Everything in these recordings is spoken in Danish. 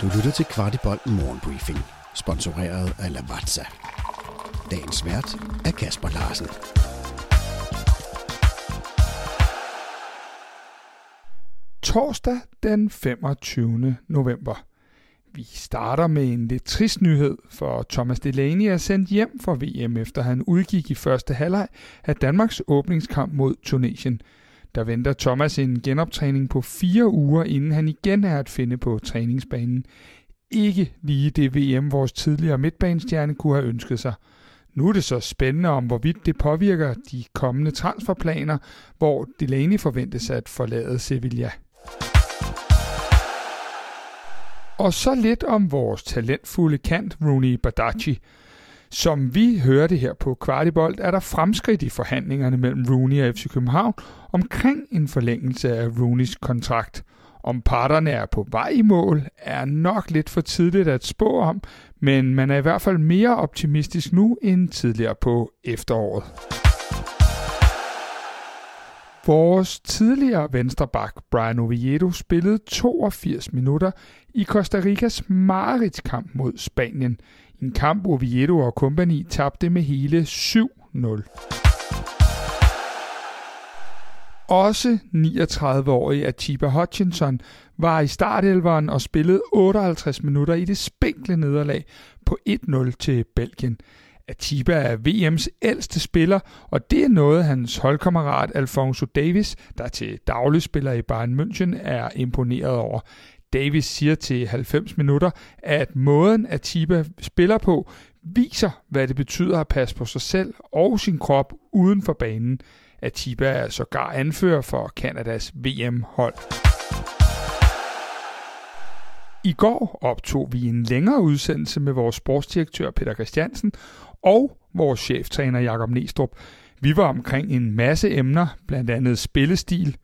Du lytter til Kvartibolt Morgenbriefing, sponsoreret af Lavazza. Dagens vært er Kasper Larsen. Torsdag den 25. november. Vi starter med en lidt trist nyhed, for Thomas Delaney er sendt hjem fra VM, efter han udgik i første halvleg af Danmarks åbningskamp mod Tunesien. Der venter Thomas en genoptræning på fire uger, inden han igen er at finde på træningsbanen. Ikke lige det VM, vores tidligere midtbanestjerne kunne have ønsket sig. Nu er det så spændende om, hvorvidt det påvirker de kommende transferplaner, hvor Delaney forventes at forlade Sevilla. Og så lidt om vores talentfulde kant, Rooney Badachi. Som vi hørte her på Kvartibolt, er der fremskridt i forhandlingerne mellem Rooney og FC København omkring en forlængelse af Rooneys kontrakt. Om parterne er på vej i mål, er nok lidt for tidligt at spå om, men man er i hvert fald mere optimistisk nu end tidligere på efteråret. Vores tidligere venstreback Brian Oviedo spillede 82 minutter i Costa Ricas Marits-kamp mod Spanien. En kamp, Oviedo og kompagni tabte med hele 7-0. Også 39-årige Atiba Hutchinson var i startelveren og spillede 58 minutter i det spinkle nederlag på 1-0 til Belgien. Atiba er VM's ældste spiller, og det er noget, hans holdkammerat Alfonso Davis, der til daglig spiller i Bayern München, er imponeret over. Davis siger til 90 minutter, at måden Atiba spiller på, viser, hvad det betyder at passe på sig selv og sin krop uden for banen. Atiba er sågar anfører for Kanadas VM-hold. I går optog vi en længere udsendelse med vores sportsdirektør Peter Christiansen og vores cheftræner Jakob Nestrup. Vi var omkring en masse emner, blandt andet spillestil,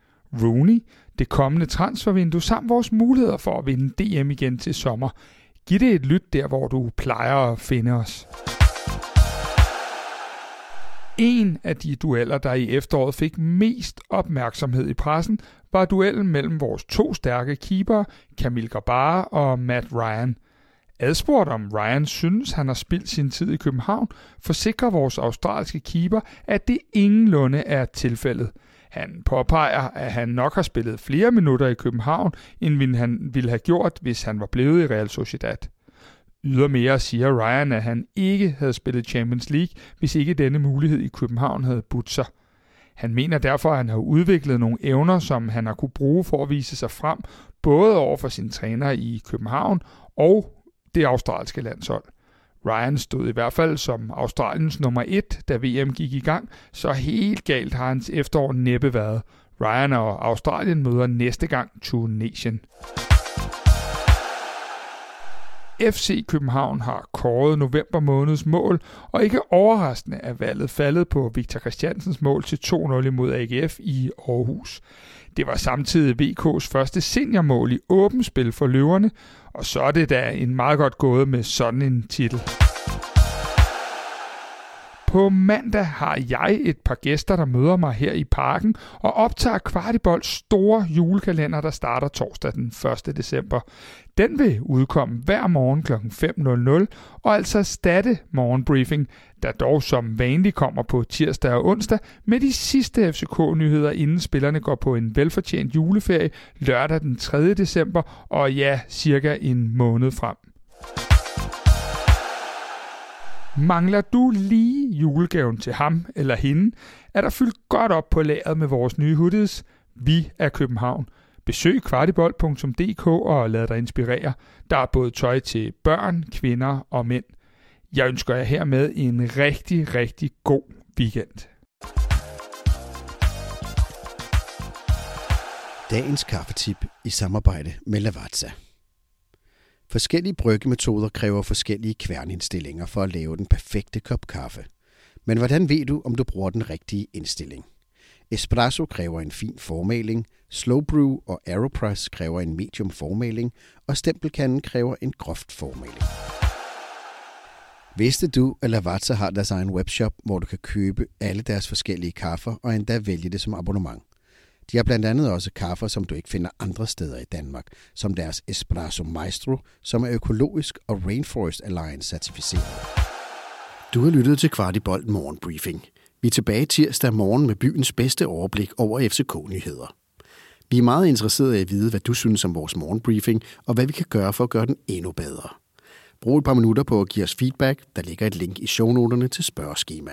Rooney, det kommende transfervindue samt vores muligheder for at vinde DM igen til sommer. Giv det et lyt der, hvor du plejer at finde os. En af de dueller, der i efteråret fik mest opmærksomhed i pressen, var duellen mellem vores to stærke keepere, Camille Grabara og Matt Ryan. Adspurgt om Ryan synes, han har spildt sin tid i København, forsikrer vores australske keeper, at det ingenlunde er tilfældet. Han påpeger, at han nok har spillet flere minutter i København, end han ville have gjort, hvis han var blevet i Real Sociedad. Ydermere siger Ryan, at han ikke havde spillet Champions League, hvis ikke denne mulighed i København havde budt sig. Han mener derfor, at han har udviklet nogle evner, som han har kunne bruge for at vise sig frem, både over for sin træner i København og det australske landshold. Ryan stod i hvert fald som Australiens nummer et, da VM gik i gang, så helt galt har hans efterår næppe været. Ryan og Australien møder næste gang Tunesien. FC København har kåret november måneds mål, og ikke overraskende er valget faldet på Victor Christiansens mål til 2-0 imod AGF i Aarhus. Det var samtidig VK's første seniormål i åbent spil for løverne, og så er det da en meget godt gået med sådan en titel. På mandag har jeg et par gæster, der møder mig her i parken og optager Kvartibolds store julekalender, der starter torsdag den 1. december. Den vil udkomme hver morgen kl. 5.00 og altså erstatte morgenbriefing, der dog som vanligt kommer på tirsdag og onsdag med de sidste FCK-nyheder, inden spillerne går på en velfortjent juleferie lørdag den 3. december og ja, cirka en måned frem. Mangler du lige julegaven til ham eller hende, er der fyldt godt op på lageret med vores nye hoodies. Vi er København. Besøg kvartibold.dk og lad dig inspirere. Der er både tøj til børn, kvinder og mænd. Jeg ønsker jer hermed en rigtig, rigtig god weekend. Dagens kaffetip i samarbejde med Lavazza. Forskellige bryggemetoder kræver forskellige kværnindstillinger for at lave den perfekte kop kaffe. Men hvordan ved du, om du bruger den rigtige indstilling? Espresso kræver en fin formaling, slow brew og aeropress kræver en medium formaling, og stempelkanden kræver en groft formaling. Vidste du, at Lavazza har deres egen webshop, hvor du kan købe alle deres forskellige kaffer og endda vælge det som abonnement? De har blandt andet også kaffer, som du ikke finder andre steder i Danmark, som deres Espresso Maestro, som er økologisk og Rainforest Alliance certificeret. Du har lyttet til Kvartibolt Morgenbriefing. Vi er tilbage tirsdag morgen med byens bedste overblik over FCK-nyheder. Vi er meget interesserede i at vide, hvad du synes om vores morgenbriefing, og hvad vi kan gøre for at gøre den endnu bedre. Brug et par minutter på at give os feedback. Der ligger et link i shownoterne til spørgeskema.